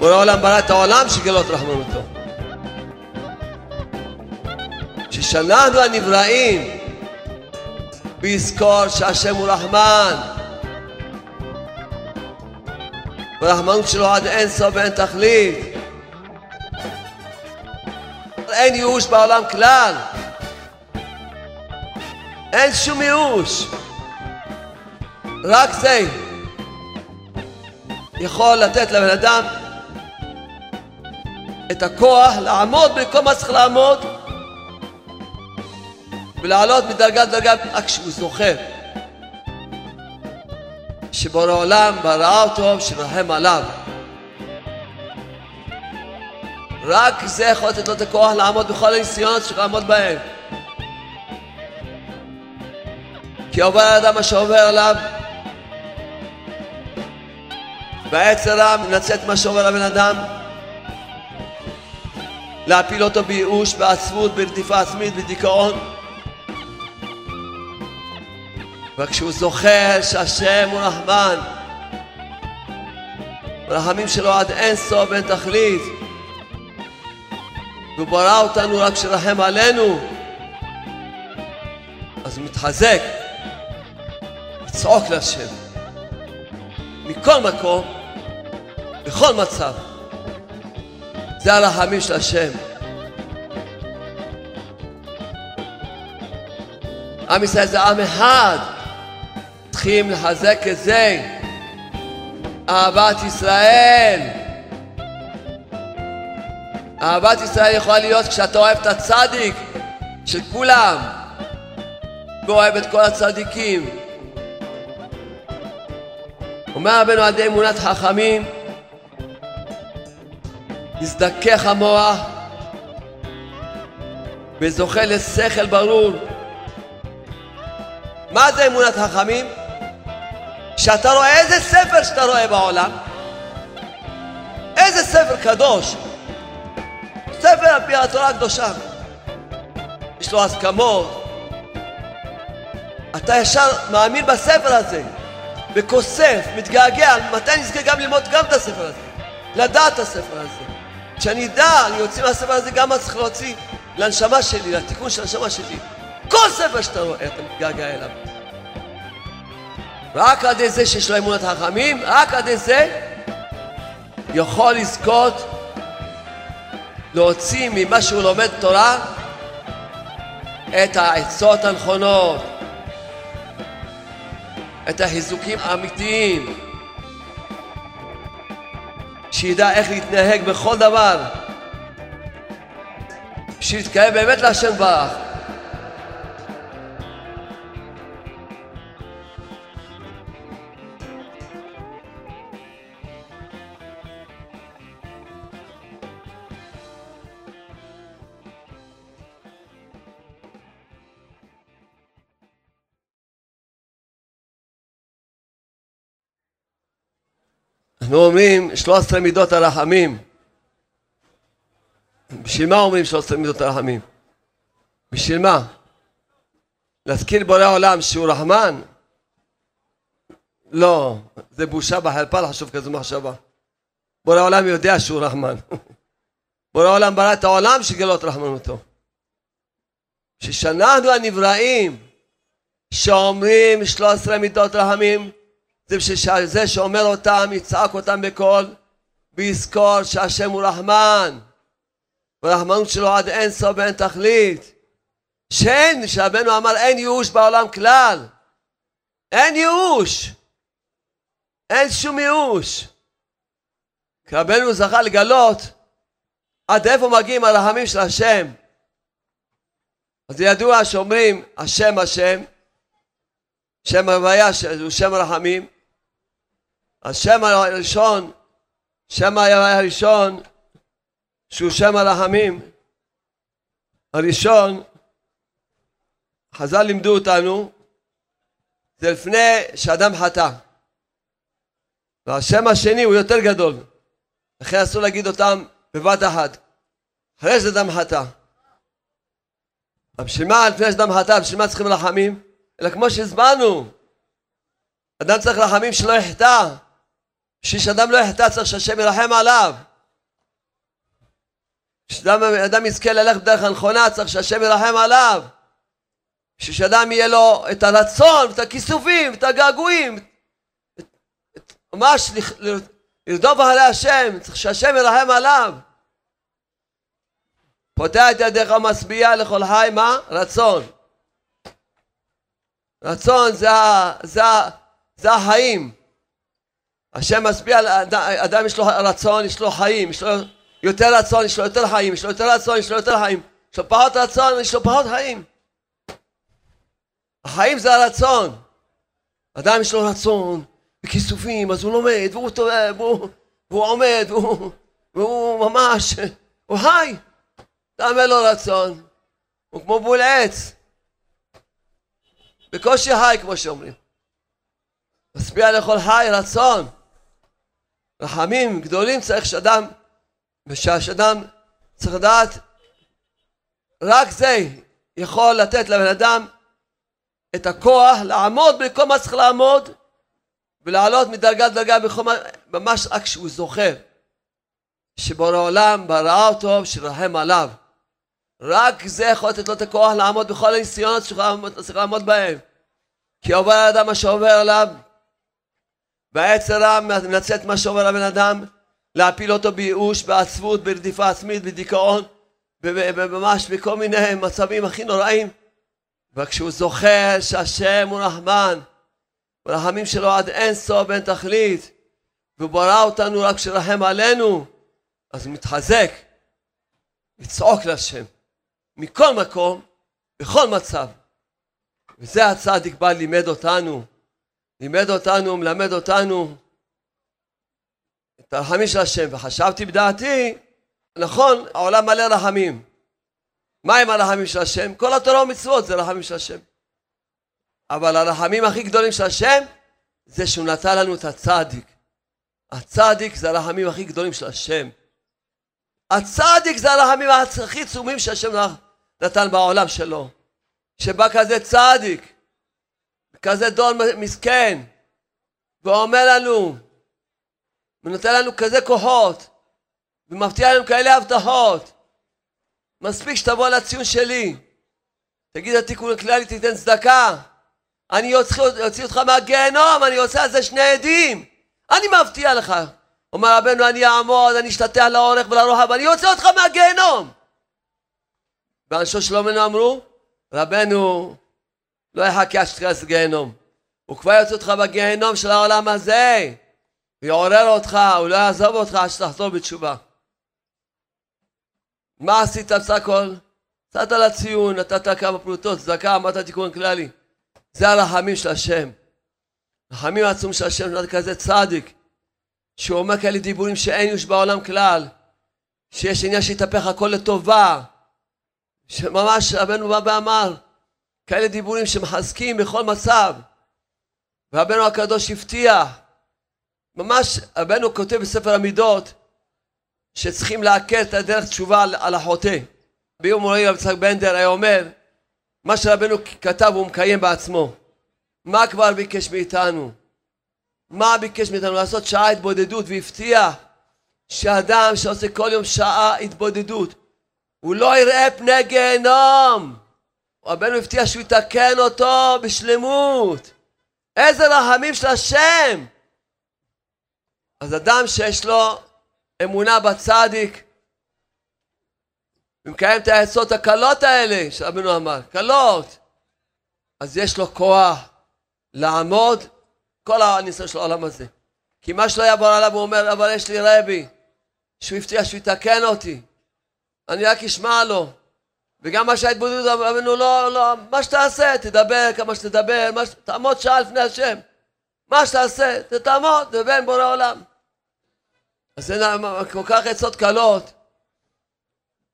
בורא העולם ברא את העולם שגלות רחמנותו. כשאנחנו הנבראים, ויזכור שהשם הוא רחמן. והרחמנות שלו עד אין סוף ואין תכלית. אין ייאוש בעולם כלל. אין שום ייאוש. רק זה יכול לתת לבן אדם את הכוח לעמוד במקום מה צריך לעמוד ולעלות מדרגה לדרגה רק כשהוא זוכר שבורא עולם ברא אותו שמרחם עליו. רק זה יכול לתת לו את הכוח לעמוד בכל הניסיונות שצריך לעמוד בהם. כי עובר האדם מה שעובר עליו והעץ הרע מנצל את מה שעובר לבן אדם להפיל אותו בייאוש, בעצבות, ברדיפה עצמית, בדיכאון. וכשהוא זוכר שהשם הוא רחמן. הרחמים שלו עד אין סוף ואין תכלית. והוא ברא אותנו רק כשרחם עלינו. אז הוא מתחזק. לצעוק להשם. מכל מקום בכל מצב זה הרחמים של השם עם ישראל זה עם אחד. צריכים לחזק את זה. אהבת ישראל. אהבת ישראל יכולה להיות כשאתה אוהב את הצדיק של כולם ואוהב את כל הצדיקים. אומר רבנו עדי אמונת חכמים נזדכך המוח וזוכה לשכל ברור. מה זה אמונת חכמים? שאתה רואה איזה ספר שאתה רואה בעולם? איזה ספר קדוש? ספר על פי התורה הקדושה. יש לו הסכמות. אתה ישר מאמין בספר הזה וכוסף, מתגעגע, מתי אני אזכה גם ללמוד גם את הספר הזה? לדעת את הספר הזה כשאני אדע, אני אוציא מהספר הזה גם מה צריך להוציא לנשמה שלי, לתיקון של הנשמה שלי. כל ספר שאתה רואה אתה מתגעגע אליו. רק על ידי זה שיש לו אמונת חכמים, רק על ידי זה יכול לזכות להוציא ממה שהוא לומד תורה את העצות הנכונות, את החיזוקים האמיתיים, שידע איך להתנהג בכל דבר, להתקרב באמת להשם ברך. אנחנו אומרים 13 מידות הרחמים. בשביל מה אומרים 13 מידות הרחמים? בשביל מה? להזכיר בורא עולם שהוא רחמן? לא, זה בושה וחרפה לחשוב כזו מחשבה. בורא עולם יודע שהוא רחמן. בורא עולם ברא את העולם שגלות רחמנותו. כשאנחנו הנבראים שאומרים 13 מידות רחמים זה בשביל זה שאומר אותם יצעק אותם בקול ויזכור שהשם הוא רחמן. והרחמנות שלו עד אין סוף ואין תכלית. שאין, שרבנו אמר אין ייאוש בעולם כלל. אין ייאוש. אין שום ייאוש. כי רבנו זכה לגלות עד איפה מגיעים הרחמים של השם. אז ידוע שאומרים השם השם שם הוויה הוא שם רחמים השם הראשון, שם הראשון, שהוא שם הרחמים, הראשון, חז"ל לימדו אותנו, זה לפני שאדם חטא. והשם השני הוא יותר גדול, לכן אסור להגיד אותם בבת אחת. אחרי שאדם חטא. בשביל מה לפני שאדם חטא, בשביל מה צריכים רחמים? אלא כמו שהזמנו, אדם צריך רחמים שלא יחטא. בשביל שאדם לא יחטא צריך שהשם ירחם עליו. כשאדם יזכה ללכת בדרך הנכונה צריך שהשם ירחם עליו. בשביל שאדם יהיה לו את הרצון ואת הכיסופים ואת הגעגועים. ממש לרדוף אחרי השם צריך שהשם ירחם עליו. פותח את ידיך ומשביע לכל חי מה? רצון. רצון זה, זה, זה החיים השם משביע, אדם יש לו רצון, יש לו חיים, יש לו יותר רצון, יש לו יותר חיים, יש לו יותר רצון, יש לו יותר חיים, יש לו פחות רצון, יש לו פחות חיים. החיים זה הרצון. אדם יש לו רצון, וכיסופים, אז הוא לומד, והוא טועה, והוא, והוא עומד, והוא, והוא ממש, הוא חי. אדם אין לו רצון, הוא כמו בול עץ. בקושי חי, כמו שאומרים. משפיע לכל חי רצון. רחמים גדולים צריך שאדם, ושהאדם צריך לדעת, רק זה יכול לתת לבן אדם את הכוח לעמוד בכל מה צריך לעמוד ולעלות מדרגה לדרגה בכל מה, ממש רק כשהוא זוכר שבורא עולם ברא אותו שירחם עליו. רק זה יכול לתת לו את הכוח לעמוד בכל הניסיונות שצריך לעמוד בהם. כי עובר האדם מה שעובר עליו והעצר רע מנצל את מה שעובר לבן אדם, להפיל אותו בייאוש, בעצבות, ברדיפה עצמית, בדיכאון, וממש בכל מיני מצבים הכי נוראים. וכשהוא זוכר שהשם הוא רחמן, הרחמים שלו עד אין סוף ואין תכלית, והוא ברא אותנו רק כשרחם עלינו, אז הוא מתחזק, לצעוק להשם, מכל מקום, בכל מצב. וזה הצדיק בא לימד אותנו. לימד אותנו, מלמד אותנו את הרחמים של השם, וחשבתי בדעתי, נכון, העולם מלא רחמים. מה עם הרחמים של השם? כל התורה ומצוות זה רחמים של השם. אבל הרחמים הכי גדולים של השם זה שהוא נתן לנו את הצדיק. הצדיק זה הרחמים הכי גדולים של השם. הצדיק זה הרחמים הכי עצומים שהשם נתן בעולם שלו. שבא כזה צדיק, כזה דור מסכן, ואומר לנו, ונותן לנו כזה כוחות, ומבטיח לנו כאלה הבטחות. מספיק שתבוא לציון שלי, תגיד התיקון הכללי, תיתן צדקה. אני אוציא אותך מהגיהנום, אני עושה על זה שני עדים. אני מבטיח לך. אומר רבנו, אני אעמוד, אני אשתתח לאורך ולרוחב, ואני אוציא אותך מהגיהנום. ואנשו שלומנו אמרו, רבנו, לא יחכה שתיכנס לגיהנום. הוא כבר יוצא אותך בגיהנום של העולם הזה, ויעורר אותך, הוא לא יעזוב אותך עד שתחזור בתשובה. מה עשית בסך הכל? נתת לציון, נתת כמה פרוטות, צדקה, אמרת תיקון כללי. זה הרחמים של השם. רחמים העצום של השם, נתת כזה צדיק, שהוא אומר כאלה דיבורים שאין יוש בעולם כלל, שיש עניין שיתהפך הכל לטובה, שממש רבנו בא ואמר, כאלה דיבורים שמחזקים בכל מצב. ורבנו הקדוש הבטיח, ממש רבנו כותב בספר המידות, שצריכים לעכל את הדרך תשובה על החוטא. ביום מורי רב יצחק בנדר היה אומר, מה שרבנו כתב הוא מקיים בעצמו. מה כבר ביקש מאיתנו? מה ביקש מאיתנו? לעשות שעה התבודדות והבטיח שאדם שעושה כל יום שעה התבודדות הוא לא יראה פני גיהנום רבנו הבטיח שהוא יתקן אותו בשלמות. איזה רחמים של השם! אז אדם שיש לו אמונה בצדיק ומקיים את העצות הקלות האלה שרבנו אמר, קלות, אז יש לו כוח לעמוד כל הניסיון של העולם הזה. כי מה שלא יעבור עליו הוא אומר, אבל יש לי רבי, שהוא הבטיח שהוא יתקן אותי, אני רק אשמע לו. וגם מה שההתבודדות אמרנו לא, לא, מה שתעשה, תדבר כמה שתדבר, ש... תעמוד שעה לפני השם. מה שתעשה, תעמוד, ובין בורא עולם. אז זה כל כך עצות קלות.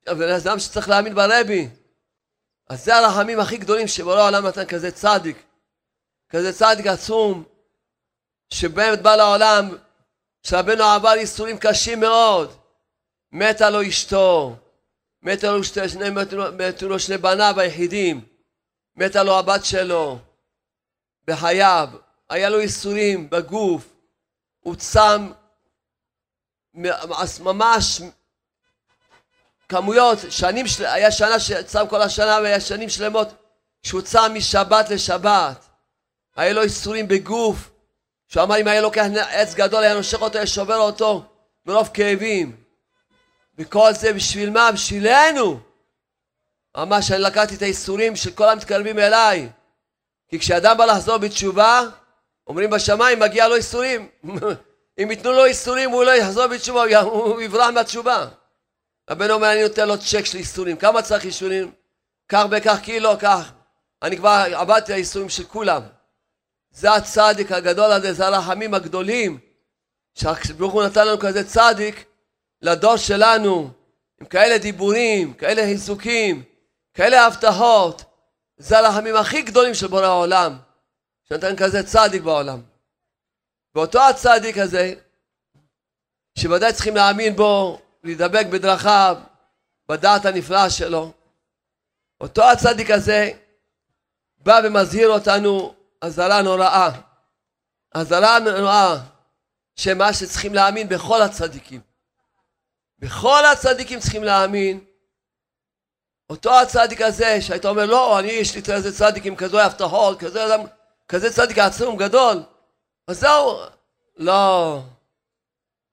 אבל אדם שצריך להאמין ברבי. אז זה הרחמים הכי גדולים שבורא העולם נתן כזה צדיק. כזה צדיק עצום, שבאמת בא לעולם, שרבנו עבר ייסורים קשים מאוד. מתה לו אשתו, מתה לו שתי, שני, מתו לו שני בניו היחידים, מתה לו הבת שלו. בחייו, היה לו ייסורים בגוף, הוא צם ממש כמויות, שנים, של... היה שנה שצם כל השנה והיה שנים שלמות שהוא צם משבת לשבת. היה לו איסורים בגוף, שהוא אמר אם היה לוקח עץ גדול היה נושך אותו, היה שובר אותו מרוב כאבים. וכל זה בשביל מה? בשבילנו. ממש אני לקחתי את האיסורים של כל המתקרבים אליי. כי כשאדם בא לחזור בתשובה, אומרים בשמיים מגיע לו איסורים. אם ייתנו לו איסורים הוא לא יחזור בתשובה, הוא יברח מהתשובה. רבנו אומר אני נותן לו צ'ק של איסורים. כמה צריך איסורים? כך וכך קילו, כך. אני כבר עבדתי על האיסורים של כולם. זה הצדיק הגדול הזה, זה הרחמים הגדולים. שהברוך הוא נתן לנו כזה צדיק לדור שלנו, עם כאלה דיבורים, כאלה חיזוקים, כאלה הבטחות. זה הרחמים הכי גדולים של בורא העולם, שנתן כזה צדיק בעולם. ואותו הצדיק הזה, שוודאי צריכים להאמין בו, להידבק בדרכיו, בדעת הנפלאה שלו, אותו הצדיק הזה בא ומזהיר אותנו אזהרה נוראה. אזהרה נוראה שמה שצריכים להאמין בכל הצדיקים. בכל הצדיקים צריכים להאמין. אותו הצדיק הזה שהיית אומר לא, אני יש לי איזה צדיק עם כזו הבטחות, כזה, כזה צדיק עצום גדול. אז זהו, לא.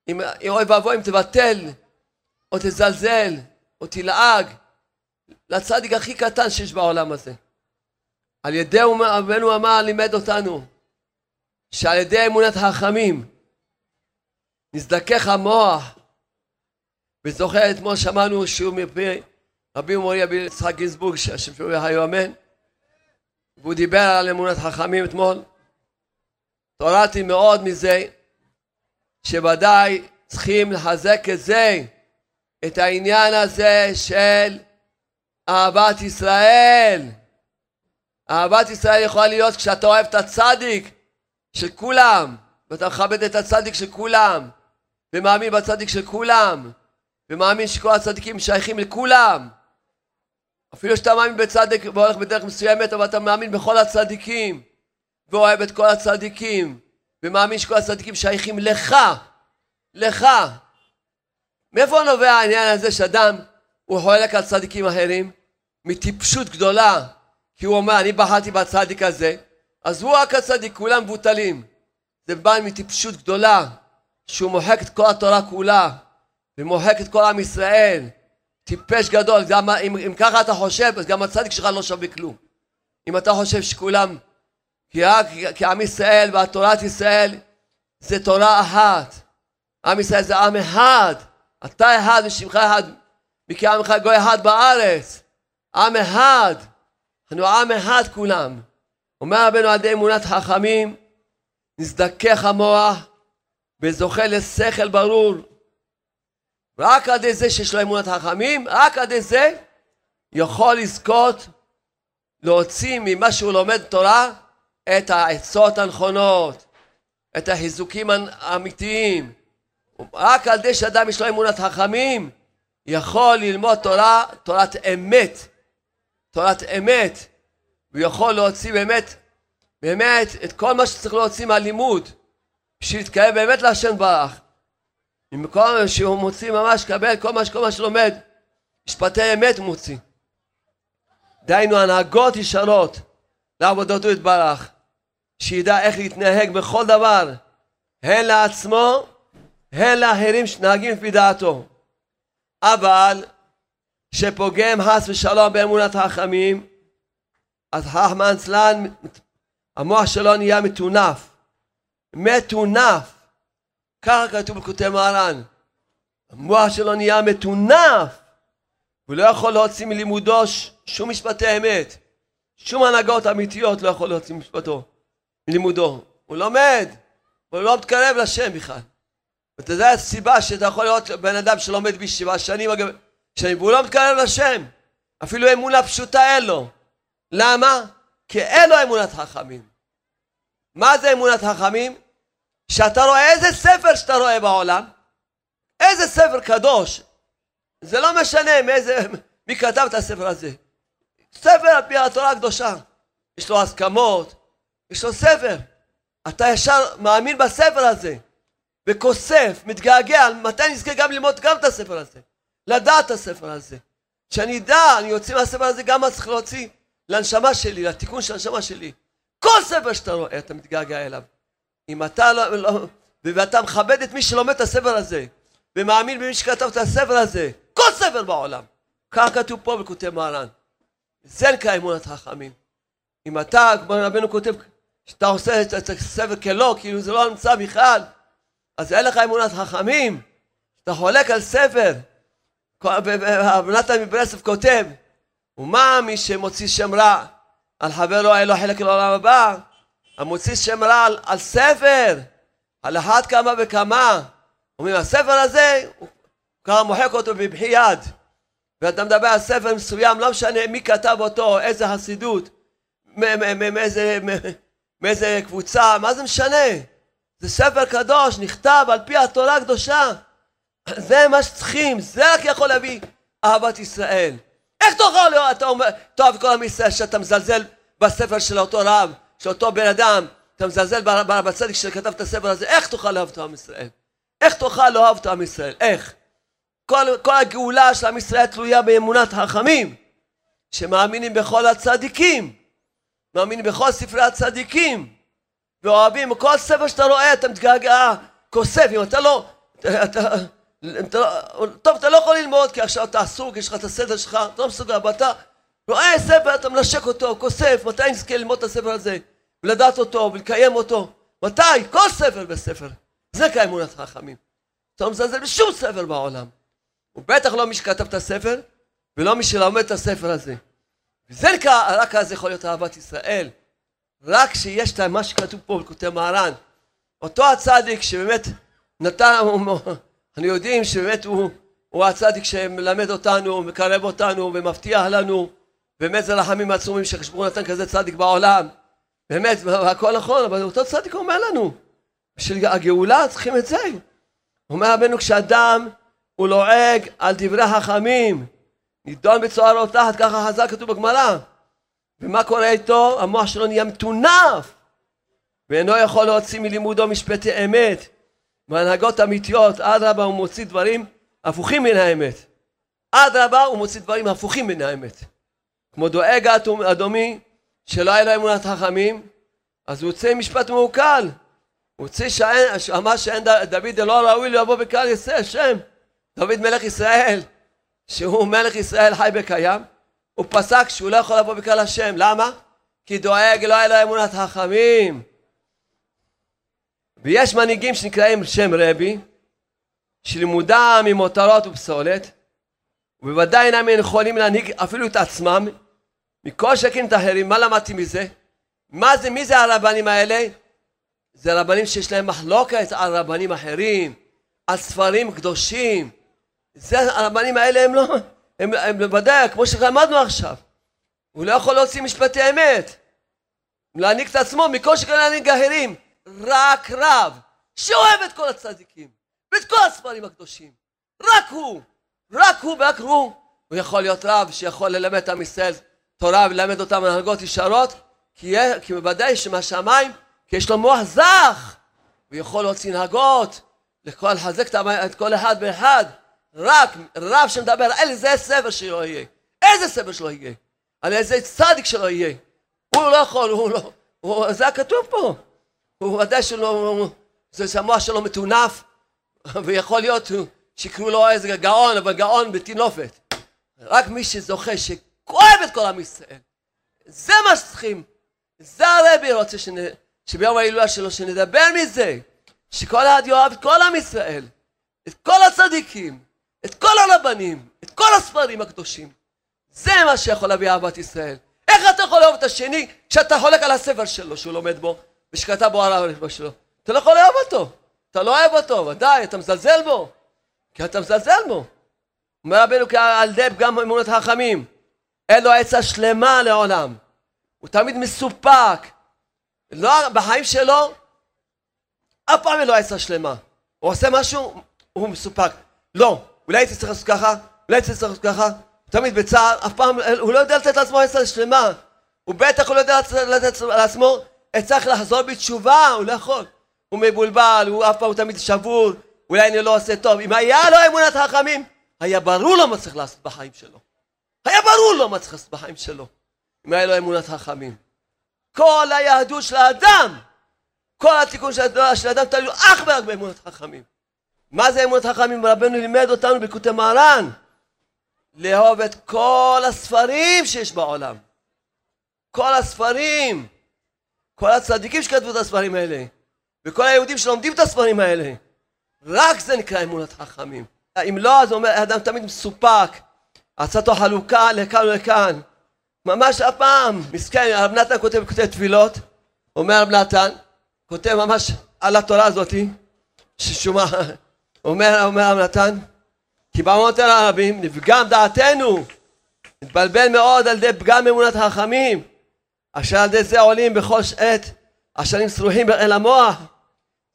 אם אוי ואבוי אם תבטל או תזלזל או תלעג לצדיק הכי קטן שיש בעולם הזה. על ידי רבנו אמר, לימד אותנו, שעל ידי אמונת החכמים נזדכך המוח וזוכר אתמול שמענו שהוא מפי רבי מורי רבי יצחק גינזבורג שהשם שלו יחיו אמן. והוא דיבר על אמונת חכמים אתמול. תורדתי מאוד מזה שוודאי צריכים לחזק את זה את העניין הזה של אהבת ישראל. אהבת ישראל יכולה להיות כשאתה אוהב את הצדיק של כולם, ואתה מכבד את הצדיק של כולם, ומאמין בצדיק של כולם, ומאמין שכל הצדיקים שייכים לכולם. אפילו שאתה מאמין בצדיק והולך בדרך מסוימת, אבל אתה מאמין בכל הצדיקים, ואוהב את כל הצדיקים, ומאמין שכל הצדיקים שייכים לך, לך. מאיפה נובע העניין הזה שאדם הוא חולק על צדיקים אחרים? מטיפשות גדולה. כי הוא אומר, אני בחרתי בצדיק הזה, אז הוא רק הצדיק, כולם מבוטלים. זה בא מטיפשות גדולה, שהוא מוחק את כל התורה כולה, ומוחק את כל עם ישראל. טיפש גדול, גם, אם, אם ככה אתה חושב, אז גם הצדיק שלך לא שווה כלום. אם אתה חושב שכולם, כי כי עם ישראל והתורת ישראל זה תורה אחת. עם ישראל זה עם אחד. אתה אחד ושמך אחד, עם אחד גוי אחד בארץ. עם אחד. אנחנו עם אחד כולם. אומר רבנו על ידי אמונת חכמים, נזדכך המוח וזוכה לשכל ברור. רק עד זה שיש לו אמונת חכמים, רק עד זה יכול לזכות להוציא ממה שהוא לומד תורה את העצות הנכונות, את החיזוקים האמיתיים. רק על זה שאדם יש לו אמונת חכמים, יכול ללמוד תורה, תורת אמת, תורת אמת, הוא יכול להוציא באמת, באמת את כל מה שצריך להוציא מהלימוד בשביל להתקרב באמת להשם ברך. במקום שהוא מוציא ממש, קבל כל מה, כל מה שלומד, משפטי אמת מוציא. דהיינו הנהגות ישרות לעבודתו יתברך, שידע איך להתנהג בכל דבר, הן לעצמו, הן לאחרים שנהגים לפי דעתו. אבל שפוגם חס ושלום באמונת החכמים, אז חכמן צלן, המוח שלו נהיה מטונף. מטונף. ככה כתוב בכותב מרן. המוח שלו נהיה מטונף. הוא לא יכול להוציא מלימודו שום משפטי אמת. שום הנהגות אמיתיות לא יכול להוציא משפטו, מלימודו. הוא לומד, אבל הוא לא מתקרב לשם בכלל. ואתה יודע הסיבה שאתה יכול לראות בן אדם שלומד בישיבה שנים שנים, והוא לא מתקרב לשם. אפילו אמונה פשוטה אין לו. למה? כי אין לו אמונת חכמים. מה זה אמונת חכמים? שאתה רואה איזה ספר שאתה רואה בעולם, איזה ספר קדוש, זה לא משנה מאיזה, מי כתב את הספר הזה. ספר על פי התורה הקדושה. יש לו הסכמות, יש לו ספר. אתה ישר מאמין בספר הזה, וכוסף, מתגעגע, מתי נזכה גם ללמוד גם את הספר הזה? לדעת את הספר הזה. שאני אדע, אני אוציא מהספר הזה גם מה צריך להוציא לנשמה שלי, לתיקון של הנשמה שלי. כל ספר שאתה רואה, אתה מתגעגע אליו. אם אתה לא, לא, ואתה מכבד את מי שלומד את הספר הזה, ומאמין במי שכתב את הספר הזה, כל ספר בעולם. כך כתוב פה בכותב מרן. זה נקרא אמונת חכמים. אם אתה, כמו רבנו כותב, שאתה עושה את הספר כלא, כאילו זה לא נמצא בכלל, אז אין לך אמונת חכמים. אתה חולק על ספר. נתן מברסלב כותב, ומה מי שמוציא שם רע על חברו אין לו חלק לעולם הבא, המוציא שם רע על, על ספר, על אחת כמה וכמה. אומרים, הספר הזה, הוא ככה מוחק אותו בבחי יד. ואתה מדבר על ספר מסוים, לא משנה מי כתב אותו, איזה חסידות, מאיזה קבוצה, מה זה משנה? זה ספר קדוש, נכתב על פי התורה הקדושה. זה מה שצריכים, זה רק יכול להביא אהבת ישראל. איך תוכל, אתה אומר, תאהב כל עם ישראל שאתה מזלזל בספר של אותו רב, של אותו בן אדם, אתה מזלזל בצדיק שכתב את הספר הזה, איך תוכל לאהוב את עם ישראל? איך תוכל לאהוב את עם ישראל? איך? כל, כל הגאולה של עם ישראל תלויה באמונת החכמים, שמאמינים בכל הצדיקים, מאמינים בכל ספרי הצדיקים, ואוהבים, כל ספר שאתה רואה אתה מתגעגע, כוסף, אם אתה לא, אתה, אתה, אתה, לא, טוב, אתה לא יכול ללמוד כי עכשיו אתה עסוק, יש לך את הסדר שלך, אתה לא מסוגל, אבל אתה רואה ספר, אתה מנשק אותו, כוסף, מתי נזכה ללמוד את הספר הזה, ולדעת אותו, ולקיים אותו, מתי? כל ספר בספר. זה כאמונת חכמים. אתה לא מזלזל בשום ספר בעולם. ובטח לא מי שכתב את הספר, ולא מי שלומד את הספר הזה. וזה נקרא, רק אז יכול להיות אהבת ישראל. רק כשיש את מה שכתוב פה בכותב מהר"ן. אותו הצדיק שבאמת נתן, אנחנו יודעים שבאמת הוא, הוא הצדיק שמלמד אותנו, מקרב אותנו ומבטיח לנו, באמת זה רחמים עצומים שחשבו נתן כזה צדיק בעולם. באמת, הכל נכון, אבל אותו צדיק אומר לנו, בשביל הגאולה צריכים את זה. אומר רבנו כשאדם הוא לועג על דברי חכמים, נידון בצורה רותחת, ככה חז"ל כתוב בגמרא. ומה קורה איתו? המוח שלו נהיה מטונף, ואינו יכול להוציא מלימודו משפטי אמת, והנהגות אמיתיות, אדרבה הוא מוציא דברים הפוכים מן האמת. אדרבה הוא מוציא דברים הפוכים מן האמת. כמו דואג אדומי, שלא היה לו אמונת חכמים, אז הוא יוצא משפט מעוקל. הוא יוצא שאמר שאין דוד לא ראוי לבוא בקהל ישראל, שם. דוד מלך ישראל, שהוא מלך ישראל חי וקיים, הוא פסק שהוא לא יכול לבוא בקהל השם. למה? כי דואג לא היה לו אמונת חכמים. ויש מנהיגים שנקראים שם רבי, שלימודם ממותרות ופסולת, ובוודאי אינם יכולים להנהיג אפילו את עצמם, מכל את האחרים. מה למדתי מזה? מה זה, מי זה הרבנים האלה? זה רבנים שיש להם מחלוקת על רבנים אחרים, על ספרים קדושים. זה, הרבנים האלה הם לא, הם, הם בוודאי, כמו שלמדנו עכשיו. הוא לא יכול להוציא משפטי אמת. להעניק את עצמו מכל שכן להעניק אחרים. רק רב שאוהב את כל הצדיקים ואת כל הספרים הקדושים. רק הוא, רק הוא ורק הוא. הוא יכול להיות רב שיכול ללמד את עם ישראל תורה וללמד אותם הנהגות ישרות, כי, כי בוודאי שמהשמיים, כי יש לו מוח זך, הוא יכול להוציא נהגות, לכל, לחזק את כל אחד ואחד. רק רב שמדבר על איזה ספר שלו יהיה, איזה ספר שלו יהיה, על איזה צדיק שלו יהיה. הוא לא יכול, הוא לא, הוא, זה הכתוב פה. הוא ודאי שלא, זה שהמוח שלו מטונף, ויכול להיות שיקראו לו איזה גאון, אבל גאון בטינופת. רק מי שזוכה, שכואב את כל עם ישראל. זה מה שצריכים. זה הרבי רוצה שנ... שביום ההילולה שלו שנדבר מזה. שכל אחד יאהב את כל עם ישראל. את כל הצדיקים. את כל הרבנים. את כל הספרים הקדושים. זה מה שיכול להביא אהבת ישראל. איך אתה יכול לאהוב את השני כשאתה חולק על הספר שלו שהוא לומד בו? ושכתב בו על הרב שלו. אתה לא יכול לאהוב אותו. אתה לא אוהב אותו, ודאי, אתה מזלזל בו. כי אתה מזלזל בו. אומר רבנו על דב גם אמונות חכמים. אין לו עצה שלמה לעולם. הוא תמיד מסופק. לא, בחיים שלו, אף פעם אין לו עצה שלמה. הוא עושה משהו, הוא מסופק. לא, אולי הייתי צריך לעשות ככה, אולי הייתי צריך לעשות ככה. תמיד בצער, אף פעם, הוא לא יודע לתת לעצמו עצה שלמה. הוא בטח לא יודע לתת לעצמו צריך לחזור בתשובה, הוא לא יכול. הוא מבולבל, הוא אף פעם הוא תמיד שבור, אולי אני לא עושה טוב. אם היה לו אמונת חכמים, היה ברור לו מה צריך לעשות בחיים שלו. היה ברור לו מה צריך לעשות בחיים שלו. אם היה לו אמונת חכמים. כל היהדות של האדם, כל התיקון של האדם תלוי אך ורק באמונת חכמים. מה זה אמונת חכמים? רבנו לימד אותנו בקוטי מהר"ן. לאהוב את כל הספרים שיש בעולם. כל הספרים. כל הצדיקים שכתבו את הספרים האלה. וכל היהודים שלומדים את הספרים האלה. רק זה נקרא אמונת חכמים. אם לא, אז אומר, האדם תמיד מסופק. עצתו חלוקה לכאן ולכאן. ממש הפעם, מסכן, הרב נתן כותב, כותב תפילות, אומר הרב נתן, כותב ממש על התורה הזאתי, ששומה, אומר, הרב נתן, כי במות אל הרבים נפגם דעתנו, נתבלבל מאוד על ידי פגם אמונת החכמים, אשר על ידי זה עולים בכל עת השנים סרוכים אל המוח,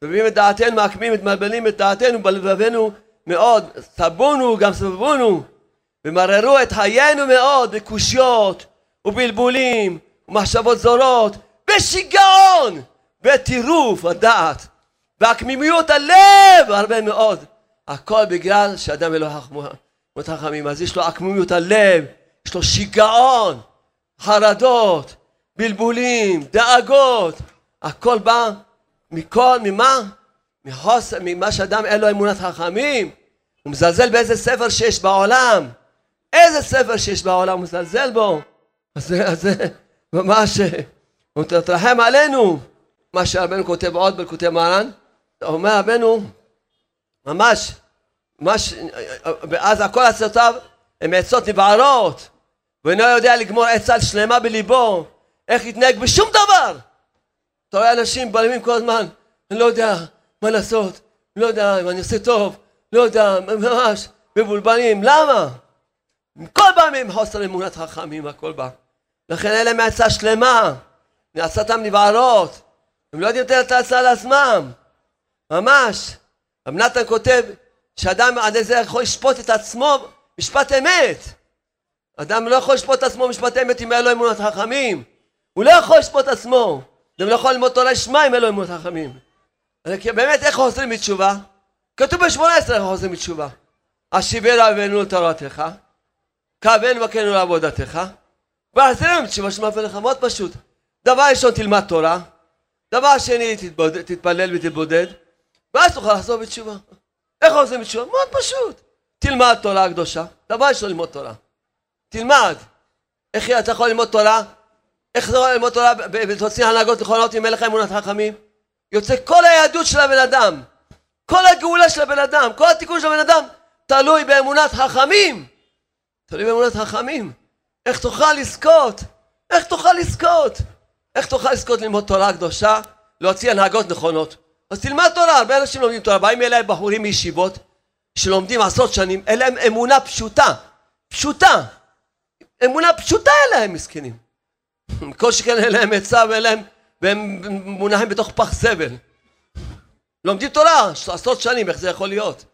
מביאים את דעתנו, מעקמים, מתמלבלים את דעתנו בלבבנו מאוד, סבונו גם סבבונו, ומררו את חיינו מאוד בקושיות ובלבולים ומחשבות זורות, בשיגעון, בטירוף הדעת, והקמימיות הלב הרבה מאוד. הכל בגלל שאדם אלוהי חכמים. אז יש לו עקמומיות הלב, יש לו שיגעון, חרדות, בלבולים, דאגות. הכל בא מכל, ממה? מחוס, ממה שאדם אין לו אמונת חכמים. הוא מזלזל באיזה ספר שיש בעולם. איזה ספר שיש בעולם מזלזל בו. אז זה, ממש, הוא תרחם עלינו. מה שרבנו כותב עוד בכותב מרן, אומר רבנו, ממש, ממש, ואז הכל עצותיו הם עצות נבערות, ואינו יודע לגמור עצה שלמה בליבו, איך להתנהג בשום דבר. אתה רואה אנשים בלמים כל הזמן, אני לא יודע מה לעשות, לא יודע אם אני עושה טוב, לא יודע, ממש מבולבלים, למה? כל פעם הם חוסר אמונת חכמים, הכל בא. לכן אין להם עצה שלמה, עצתם נבערות, הם לא יודעים לתת את ההצעה לעצמם, ממש. רב נתן כותב שאדם עד איזה יכול לשפוט את עצמו משפט אמת. אדם לא יכול לשפוט את עצמו משפט אמת אם אין לו אמונת חכמים. הוא לא יכול לשפוט את עצמו. אדם לא יכול ללמוד תורה לשמה אם אין לו אמונת חכמים. באמת איך חוזרים בתשובה? כתוב בשמונה עשרה איך חוזרים בתשובה. השיבנו אבינו לתורתך, קבלנו וכנו לעבודתך, והחזרנו בתשובה שמאפן לך מאוד פשוט. דבר ראשון תלמד תורה, דבר שני תתפלל ותתבודד, ואז תוכל לחזור בתשובה. איך עושים בתשובה? מאוד פשוט. תלמד תורה הקדושה. דבר ראשון ללמוד תורה. תלמד. איך אתה יכול ללמוד תורה? איך אתה יכול ללמוד תורה ותוציא הנהגות נכונות אם אין לך אמונת חכמים? יוצא כל היהדות של הבן אדם. כל הגאולה של הבן אדם, כל התיקון של הבן אדם, תלוי באמונת חכמים. תלוי באמונת חכמים. איך תוכל לזכות? איך תוכל לזכות? איך תוכל לזכות ללמוד תורה קדושה? להוציא הנהגות נכונות. אז תלמד תורה, הרבה אנשים לומדים תורה, באים אליי בחורים מישיבות שלומדים עשרות שנים, אין להם אמונה פשוטה, פשוטה, אמונה פשוטה אין להם מסכנים. כל שכן אין להם עצה ואין להם, והם מונחים בתוך פח זבל. לומדים תורה עשרות שנים, איך זה יכול להיות?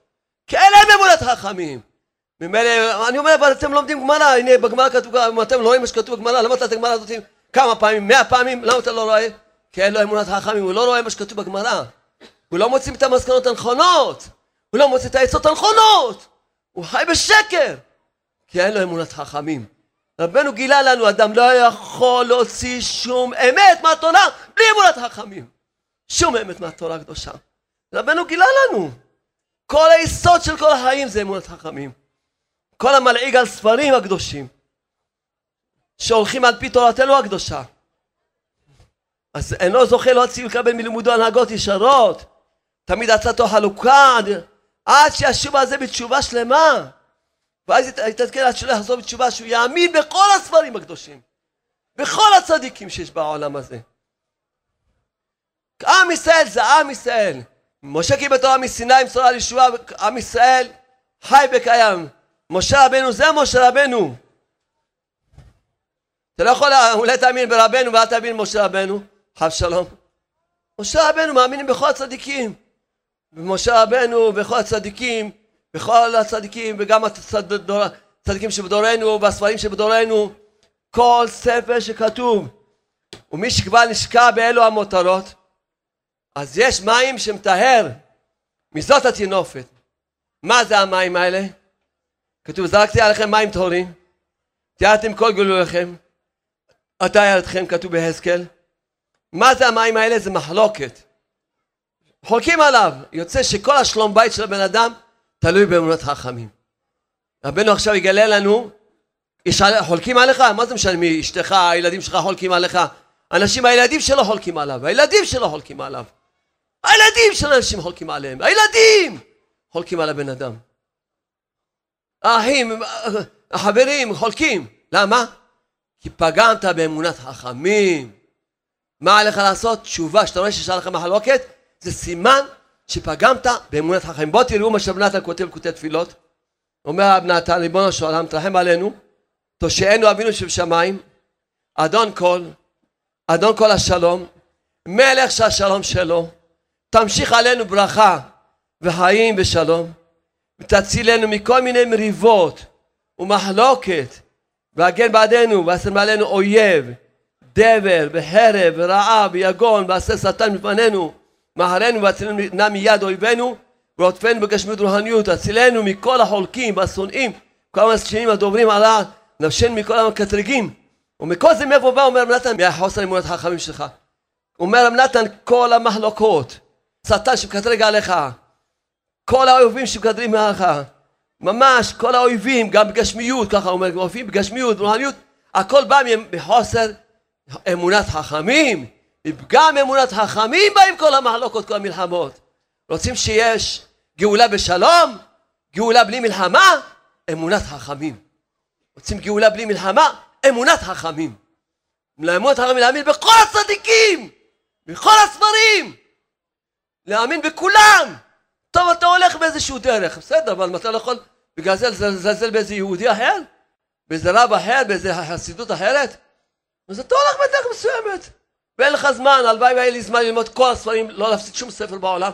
כי אין להם אמונת חכמים. ממילא, אני אומר, אבל אתם לומדים גמרא, הנה בגמרא כתוב, אם אתם לא רואים מה שכתוב בגמרא, למה אתה את הגמרא הזאת כמה פעמים, מאה פעמים, למה אתה לא רואה? כי אין לו אמונת חכמים, הוא לא רואה מה שכתוב בגמרא. הוא לא מוציא את המסקנות הנכונות, הוא לא מוציא את העצות הנכונות, הוא חי בשקר, כי אין לו אמונת חכמים. רבנו גילה לנו, אדם לא יכול להוציא שום אמת מהתורה בלי אמונת חכמים. שום אמת מהתורה הקדושה. רבנו גילה לנו. כל היסוד של כל החיים זה אמונת חכמים. כל המלעיג על ספרים הקדושים, שהולכים על פי תורתנו הקדושה. אז אינו זוכה להוציא ולקבל מלימודו הנהגות ישרות. תמיד עצתו חלוקה, עד שישוב על זה בתשובה שלמה. ואז יתעדכן עד שלא יחזור בתשובה שהוא יאמין בכל הספרים הקדושים. בכל הצדיקים שיש בעולם הזה. עם ישראל זה עם ישראל. משה קיבל תורה מסיני עם בשורה לישועה, עם ישראל חי וקיים. משה רבנו זה משה רבנו. אתה לא יכול אולי תאמין ברבנו ואל תאמין במשה רבנו, חב שלום. משה רבנו מאמינים בכל הצדיקים. במשה רבנו, בכל הצדיקים, בכל הצדיקים וגם הצדיקים שבדורנו והספרים שבדורנו, כל ספר שכתוב. ומי שכבר נשקע באלו המותרות, אז יש מים שמטהר מזאת הטינופת. מה זה המים האלה? כתוב, זרקתי עליכם מים טהורים, תיארתם כל גלוליכם, עתה ידכם, כתוב בהסכל. מה זה המים האלה? זה מחלוקת. חולקים עליו. יוצא שכל השלום בית של הבן אדם תלוי באמונות חכמים. רבנו עכשיו יגלה לנו, יש, חולקים עליך? מה זה משנה מי אשתך, הילדים שלך חולקים עליך? אנשים, הילדים שלו חולקים עליו, הילדים שלו חולקים עליו. הילדים של אנשים חולקים עליהם, הילדים חולקים על הבן אדם. האחים, החברים חולקים. למה? כי פגמת באמונת חכמים. מה עליך לעשות? תשובה, שאתה רואה שיש לך מחלוקת, זה סימן שפגמת באמונת חכמים. בואו תראו מה שרב נתן כותב כותב תפילות. אומר רב נתן, ריבונו של עולם, תרחם עלינו, תושענו אבינו שבשמיים, אדון כל, אדון כל השלום, מלך שהשלום שלו, תמשיך עלינו ברכה וחיים ושלום, ותצילנו מכל מיני מריבות ומחלוקת, והגן בעדנו, ועשה מעלינו אויב, דבר וחרב ורעה ויגון, ועשה שטן מפנינו, מאחרינו והצילנו נא מיד אויבינו, ורודפנו בגשמיות רוחניות, הצילנו מכל החולקים והשונאים, כל המסכנים הדוברים על נפשנו מכל המקטרגים. ומכל זה מאיפה בא אומר נתן? מהחוסר אמונת החכמים שלך. אומר נתן כל המחלוקות, שטן שמקטרג עליך, כל האויבים שמקטרים עליך, ממש כל האויבים, גם בגשמיות, ככה אומר, אויבים בגשמיות, ברוחניות, הכל בא מחוסר אמונת חכמים. מפגם אמונת חכמים באים כל המחלוקות, כל המלחמות. רוצים שיש גאולה בשלום? גאולה בלי מלחמה? אמונת חכמים. רוצים גאולה בלי מלחמה? אמונת חכמים. לאמונת חכמים להאמין בכל הצדיקים, בכל הספרים, להאמין בכולם. טוב, אתה הולך באיזשהו דרך, בסדר, אבל אתה לא יכול בגלל זה לזלזל באיזה יהודי אחר? באיזה רב אחר? באיזה חסידות אחרת? אז אתה הולך בדרך מסוימת. ואין לך זמן, הלוואי והיה לי זמן ללמוד כל הספרים, לא להפסיד שום ספר בעולם.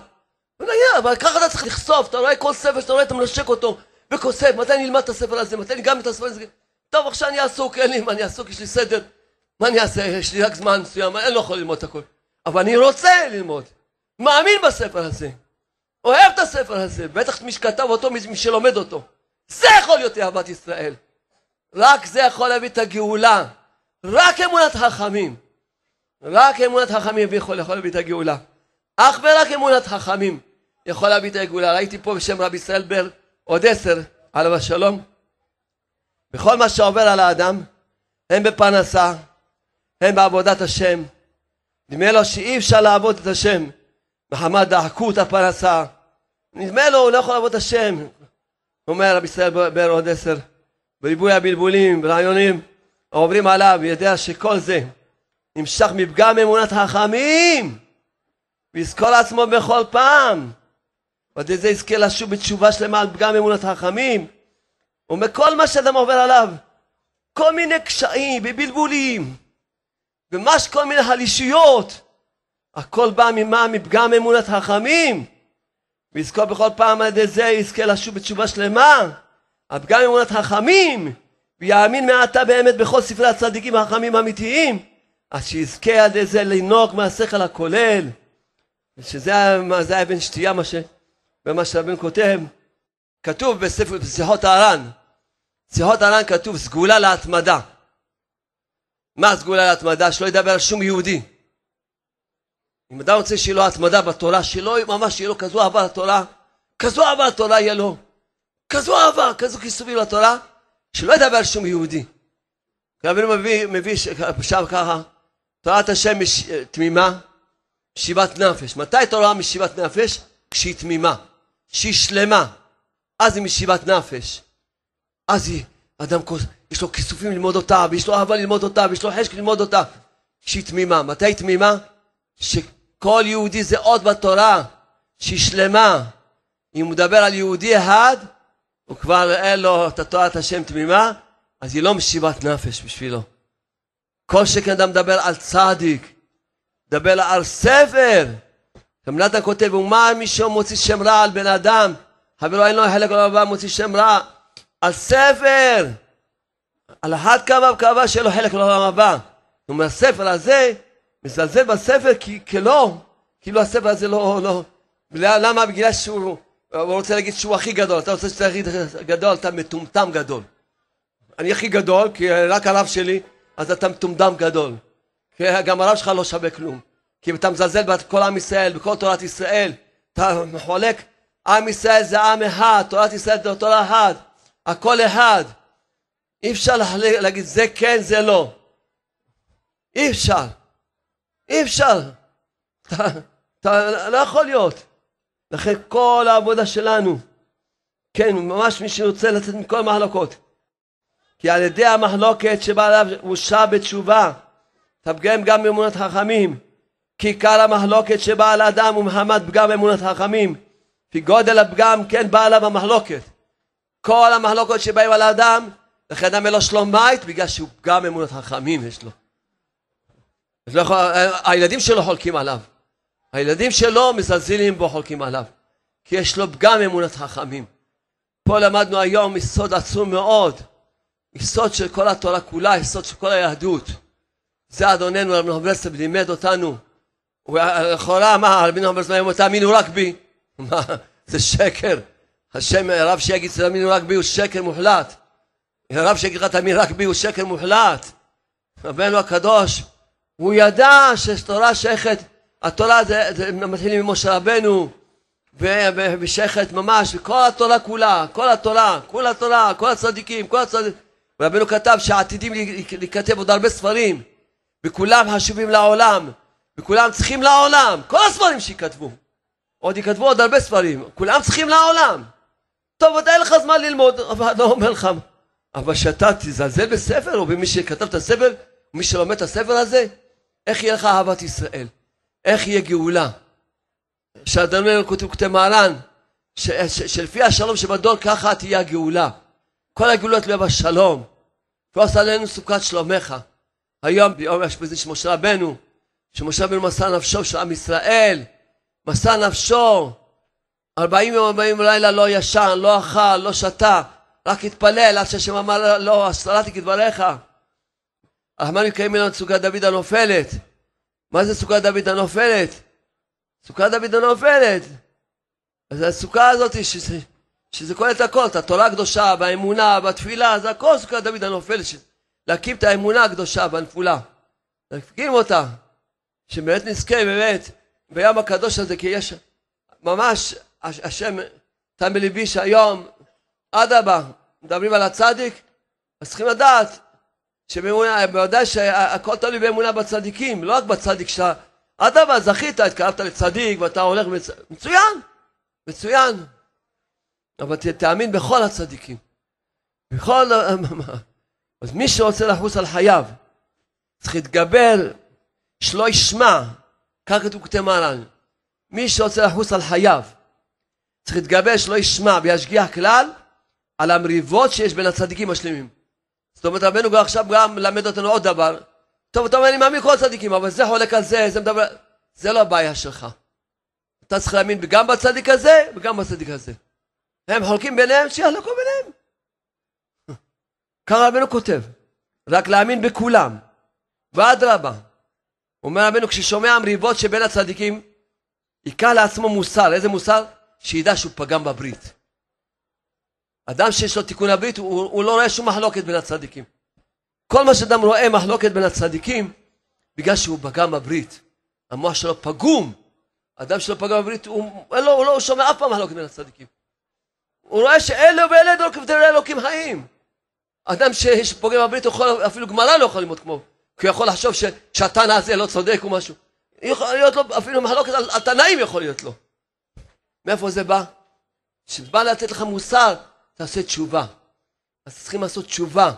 אבל ככה אתה צריך לחשוף, אתה רואה כל ספר שאתה רואה, אתה מנשק אותו, וכוסף, מתי אני אלמד את הספר הזה, מתי אני גם את הספר הזה. טוב, עכשיו אני עסוק, אין לי מה אני עסוק, יש לי סדר. מה אני אעשה? יש לי רק זמן מסוים, אני לא יכול ללמוד את הכל. אבל אני רוצה ללמוד. מאמין בספר הזה. אוהב את הספר הזה, בטח מי שכתב אותו, מי שלומד אותו. זה יכול להיות אהבת ישראל. רק זה יכול להביא את הגאולה. רק אמונת חכמים. רק אמונת חכמים יכול, יכול להביא את הגאולה. אך ורק אמונת חכמים יכול להביא את הגאולה. ראיתי פה בשם רבי ישראל בר עוד עשר, עליו השלום. בכל מה שעובר על האדם, הן בפרנסה, הן בעבודת השם. נדמה לו שאי אפשר לעבוד את השם מחמת דחקות הפרנסה. נדמה לו, הוא לא יכול לעבוד את השם. אומר רבי ישראל בר עוד עשר, בריבוי הבלבולים ורעיונים העוברים עליו, יודע שכל זה נמשך מפגם אמונת חכמים, ויזכור עצמו בכל פעם. ועד זה יזכה לשוב בתשובה שלמה על פגם אמונת חכמים. ומכל מה שאדם עובר עליו, כל מיני קשיים ובלבולים, ומש כל מיני חלישויות, הכל בא ממה? מפגם אמונת חכמים. ויזכור בכל פעם על ידי זה יזכה לשוב בתשובה שלמה. הפגם אמונת חכמים, ויאמין מעתה באמת בכל ספרי הצדיקים החכמים האמיתיים. אז שיזכה על ידי זה לנהוג מהשכל הכולל, שזה האבן שתייה מה ש... במה שהבן כותב, כתוב בספר, בשיחות הר"ן, שיחות הר"ן כתוב סגולה להתמדה. מה סגולה להתמדה? שלא ידבר על שום יהודי. אם אדם רוצה שיהיה לו התמדה בתורה, שלא ממש יהיה לו כזו אהבה לתורה, כזו אהבה לתורה יהיה לו, כזו אהבה, כזו כיסופים לתורה, שלא ידבר על שום יהודי. רבינו מביא, מביא שם ככה, תורת השם מש, תמימה, משיבת נפש. מתי תורה משיבת נפש? כשהיא תמימה, שהיא שלמה. אז היא משיבת נפש. אז היא, אדם, יש לו כיסופים ללמוד אותה, ויש לו אהבה ללמוד אותה, ויש לו חשק ללמוד אותה. כשהיא תמימה. מתי היא תמימה? שכל יהודי זה עוד בתורה, שהיא שלמה. אם הוא מדבר על יהודי אחד, הוא כבר אין לו את תורת השם תמימה, אז היא לא משיבת נפש בשבילו. כל שכן אדם מדבר על צדיק, מדבר על ספר. רב נתן כותב, ומה מי שמוציא שם רע על בן אדם, חברו אין לו חלק הבא, מוציא שם רע על ספר. על אחת כמה וכמה שיהיה לו חלק לעולם הבא. הספר הזה, מזלזל בספר כי כלא, כאילו הספר הזה לא, לא. למה? בגלל שהוא הוא רוצה להגיד שהוא הכי גדול, אתה רוצה להגיד גדול, אתה מטומטם גדול. אני הכי גדול, כי רק הרב שלי, אז אתה מטומטם גדול. גם הרב שלך לא שווה כלום. כי אתה מזלזל בכל עם ישראל, בכל תורת ישראל. אתה מחולק, עם ישראל זה עם אחד, תורת ישראל זה תורה אחת, הכל אחד. אי אפשר להגיד זה כן, זה לא. אי אפשר. אי אפשר. אתה, אתה לא יכול להיות. לכן כל העבודה שלנו, כן, ממש מי שרוצה לצאת מכל המחלוקות. כי על ידי המחלוקת שבא עליו הוא שב בתשובה, תפגם גם באמונת חכמים. כי עיקר המחלוקת שבא על האדם הוא מחמת פגם באמונת חכמים. כי גודל הפגם כן בא עליו המחלוקת. כל המחלוקות שבאים על האדם, לכן אדם אין לו שלום בית, בגלל שהוא פגם אמונת חכמים יש לו. לא יכול, הילדים שלו חולקים עליו. הילדים שלו מזלזלים בו, חולקים עליו. כי יש לו פגם אמונת חכמים. פה למדנו היום יסוד עצום מאוד. יסוד של כל התורה כולה, יסוד של כל היהדות. זה אדוננו רבי נחמן ברסלב לימד אותנו. לכאורה מה, רבי נחמן ברסלב אומר תאמינו רק בי. מה, זה שקר. השם, רב שיגיד תאמינו רק בי הוא שקר מוחלט. רב שיגיד לך תאמין רק בי הוא שקר מוחלט. רבנו הקדוש, הוא ידע שתורה שייכת, התורה זה, זה מתחילים ממשה רבנו, ושייכת ממש, כל התורה כולה, כל התורה, כל התורה, כל הצדיקים, כל הצדיקים. רבנו כתב שעתידים להיכתב עוד הרבה ספרים, וכולם חשובים לעולם, וכולם צריכים לעולם, כל הספרים שייכתבו. עוד ייכתבו עוד הרבה ספרים, כולם צריכים לעולם. טוב, עוד אין לך זמן ללמוד, אבל לא אומר לך, אבל שאתה תזלזל בספר, או במי שכתב את הספר, מי שלומד את הספר הזה, איך יהיה לך אהבת ישראל? איך יהיה גאולה? שאדוני כותב כותב מרן, שלפי השלום שבדור ככה תהיה הגאולה. כל הגאולות תלויה בשלום. פרוס עלינו סוכת שלומך. היום ביום האשפוזי של משה רבנו, שמשה רבנו מסר נפשו של עם ישראל, מסר נפשו, ארבעים יום ארבעים לילה לא ישן, לא אכל, לא שתה, רק התפלל עד שהשם אמר לו, הסתרתי כדבריך. הרחמן יקיים לנו את סוכת דוד הנופלת. מה זה סוכת דוד הנופלת? סוכת דוד הנופלת. אז הסוכה הזאת, שזה, שזה כולל את הכל, את התורה הקדושה, באמונה, בתפילה, זה הכל סוכת דוד הנופלת. להקים את האמונה הקדושה בנפולה. להקים אותה. שבאמת נזכה, באמת, ביום הקדוש הזה, כי יש ממש, השם נתן בליבי שהיום, אדרבה, מדברים על הצדיק, אז צריכים לדעת שבאמונה, בוודאי שהכל תלוי באמונה בצדיקים, לא רק בצדיק שאתה, אדרבה, זכית, התקרבת לצדיק ואתה הולך, מצ... מצוין, מצוין. אבל תאמין בכל הצדיקים. בכל... אז מי שרוצה לחוס על חייו, צריך להתגבר, שלא ישמע, כך כתוב כותב מרן. מי שרוצה לחוס על חייו, צריך להתגבר שלא ישמע וישגיח כלל על המריבות שיש בין הצדיקים השלמים. זאת אומרת, רבנו עכשיו גם מלמד אותנו עוד דבר. טוב, אתה אומר, אני מאמין כל הצדיקים, אבל זה חולק על זה, זה מדבר... זה לא הבעיה שלך. אתה צריך להאמין גם בצדיק הזה וגם בצדיק הזה. הם חולקים ביניהם, שיחלקו ביניהם. ככה רבנו כותב, רק להאמין בכולם. ואדרבה, אומר רבנו, כששומע מריבות שבין הצדיקים, יקרא לעצמו מוסר. איזה מוסר? שידע שהוא פגם בברית. אדם שיש לו תיקון הברית, הוא, הוא לא רואה שום מחלוקת בין הצדיקים. כל מה שאדם רואה מחלוקת בין הצדיקים, בגלל שהוא פגם בברית. המוח שלו פגום. אדם שלו פגם בברית, הוא, לא, הוא לא שומע אף פעם מחלוקת בין הצדיקים. הוא רואה שאלה ואלה דולקים ותראה אלוקים חיים. אדם שפוגם בברית, יכול, אפילו גמרא לא יכול ללמוד כמו, כי הוא יכול לחשוב שהתנא הזה לא צודק או משהו. יכול להיות לו, אפילו מחלוקת על, על תנאים יכול להיות לו. מאיפה זה בא? שבא לתת לך מוסר, תעשה תשובה. אז צריכים לעשות תשובה.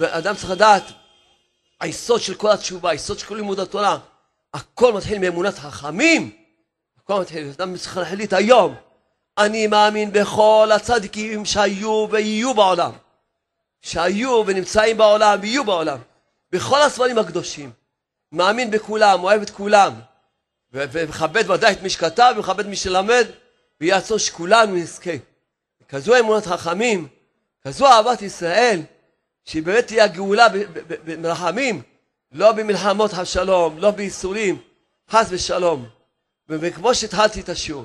אדם צריך לדעת, היסוד של כל התשובה, היסוד של כל לימוד התורה, הכל מתחיל מאמונת חכמים. הכל מתחיל, אדם צריך להחליט היום, אני מאמין בכל הצדיקים שהיו ויהיו בעולם. שהיו ונמצאים בעולם ויהיו בעולם. בכל הספרים הקדושים. מאמין בכולם, אוהב את כולם. ומכבד ודאי את מי שכתב, ומכבד מי שלמד, ויהיה רצון שכולנו נזכה. כזו אמונת חכמים, כזו אהבת ישראל, שהיא באמת תהיה הגאולה במרחמים, לא במלחמות השלום, לא בייסורים, חס ושלום. וכמו שהתחלתי את השיעור,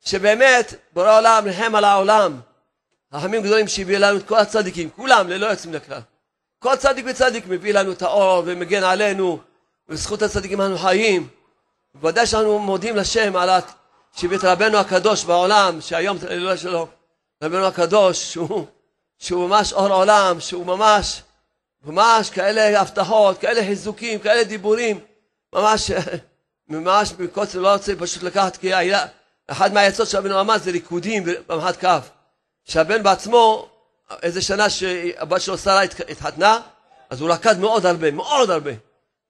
שבאמת בורא העולם ריחם על העולם. חכמים גדולים שהביאו לנו את כל הצדיקים, כולם ללא יוצאים לכלל. כל צדיק וצדיק מביא לנו את האור ומגן עלינו, ובזכות הצדיקים אנחנו חיים. בוודאי שאנחנו מודים לשם על שהביא את רבנו הקדוש בעולם, שהיום זה לא שלו, רבנו הקדוש, שהוא, שהוא ממש אור עולם, שהוא ממש, ממש כאלה הבטחות, כאלה חיזוקים, כאלה דיבורים, ממש, ממש מקוצר לא רוצה פשוט לקחת, כי היה, אחת מהעצות של רבנו אמר זה ריקודים במחת כף. שהבן בעצמו, איזה שנה שהבת שלו שרה התחתנה, אז הוא רקד מאוד הרבה, מאוד הרבה.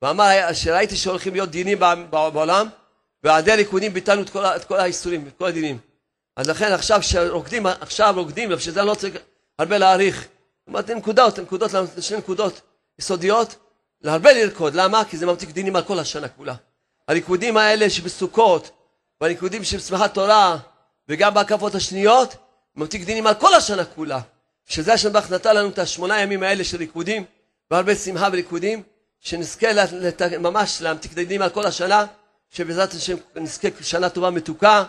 ואמר שראיתי שהולכים להיות דינים בעולם, ועל ידי ריקודים ביטלנו את כל, כל האיסורים, את כל הדינים. אז לכן עכשיו שרוקדים, עכשיו רוקדים, ובשביל זה אני לא רוצה הרבה להאריך. אמרתי נקודות, נקודות, שתי נקודות יסודיות, להרבה לרקוד. למה? כי זה ממתיק דינים על כל השנה כולה. הריקודים האלה שבסוכות, והריקודים שבשמחת תורה, וגם בהקפות השניות, ממתיק דינים על כל השנה כולה. שזה ברך נתן לנו את השמונה ימים האלה של ריקודים, והרבה שמחה וריקודים, שנזכה לת... ממש להמתיק דינים על כל השנה, שבעזרת השם נזכה שנה טובה מתוקה,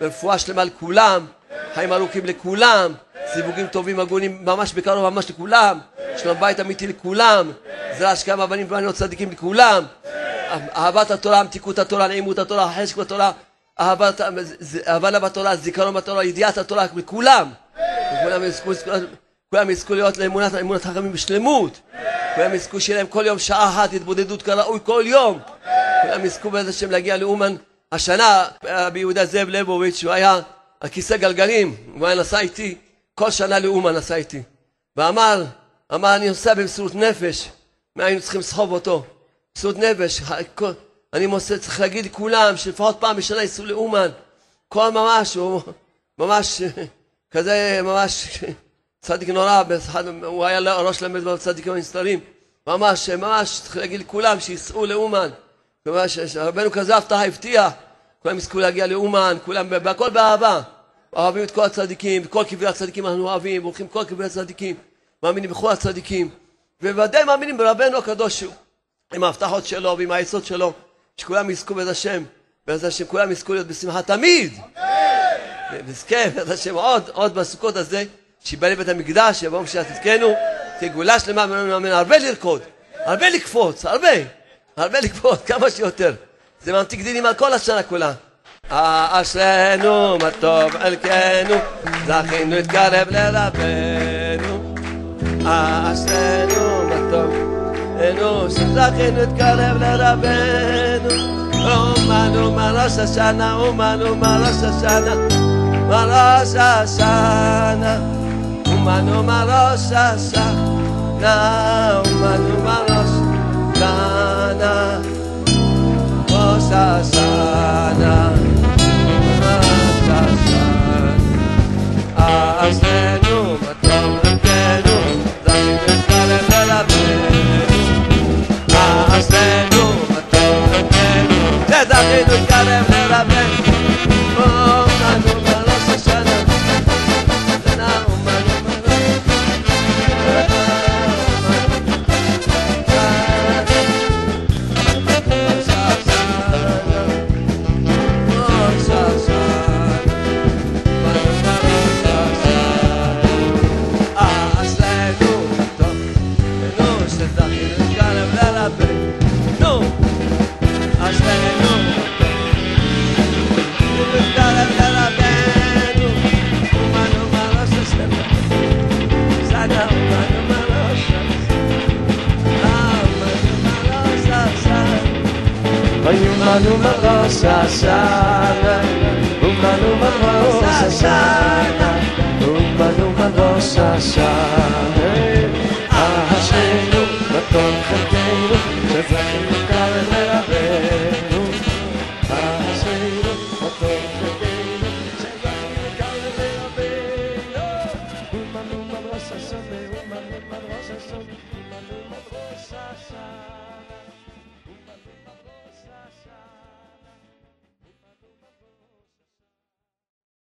ורפואה שלמה לכולם, חיים ארוכים לכולם, סיווגים טובים הגונים ממש בקרוב ממש לכולם, שלום בית אמיתי לכולם, זרע השקעה מהבנים ובנות צדיקים לכולם, אהבת התורה, מתיקות התורה, נעימות התורה, חשק בתורה, אהבה בתורה, זיכרון בתורה, ידיעת התורה, לכולם. כולם יזכו להיות לאמונת אמונת חכמים בשלמות. כולם יזכו שיהיה להם כל יום שעה אחת התבודדות כראוי כל יום. כולם יזכו בעזרת השם להגיע לאומן השנה, רבי יהודה זאב ליבוביץ', הוא היה על כיסא גלגלים, הוא היה נסע איתי, כל שנה לאומן נסע איתי. ואמר, אמר אני נוסע במסירות נפש, מה היינו צריכים לסחוב אותו? מסירות נפש, אני מוסר, צריך להגיד לכולם שלפחות פעם בשנה ייסעו לאומן. כל ממש, הוא ממש כזה, ממש צדיק נורא, הוא היה ראש למד בצדיקים הנסתרים. ממש, ממש, צריך להגיד לכולם שייסעו לאומן. רבנו כזה הבטחה הבטיח. כולם יזכו להגיע לאומן, כולם, והכל באהבה. אוהבים את כל הצדיקים, וכל קברי הצדיקים אנחנו אוהבים, הולכים כל קברי הצדיקים, מאמינים בכל הצדיקים, ובוודאי מאמינים ברבנו הקדוש, עם ההבטחות שלו ועם העצות שלו. שכולם יזכו בעזרת השם, בעזרת השם כולם יזכו להיות בשמחה תמיד. נזכה בעזרת השם עוד, עוד בסוכות הזה, שיבנה בית המקדש, יבואו משיח תזכנו, תגאולה שלמה ממנו, הרבה לרקוד, הרבה לקפוץ, הרבה, הרבה לקפוץ, כמה שיותר. זה ממתיק דינים על כל השנה כולה. אשרנו, מה טוב חלקנו, זכינו להתקרב לרבנו. אשרנו, מה טוב נו, שזכינו להתקרב לרבנו. אומנו מראש השנה, אומנו מראש השנה, מראש השנה. אומנו מראש השנה, אומנו מראש ראש השנה, ראש השנה. אשרנו, מה טוב חלקנו, זכינו להתקרב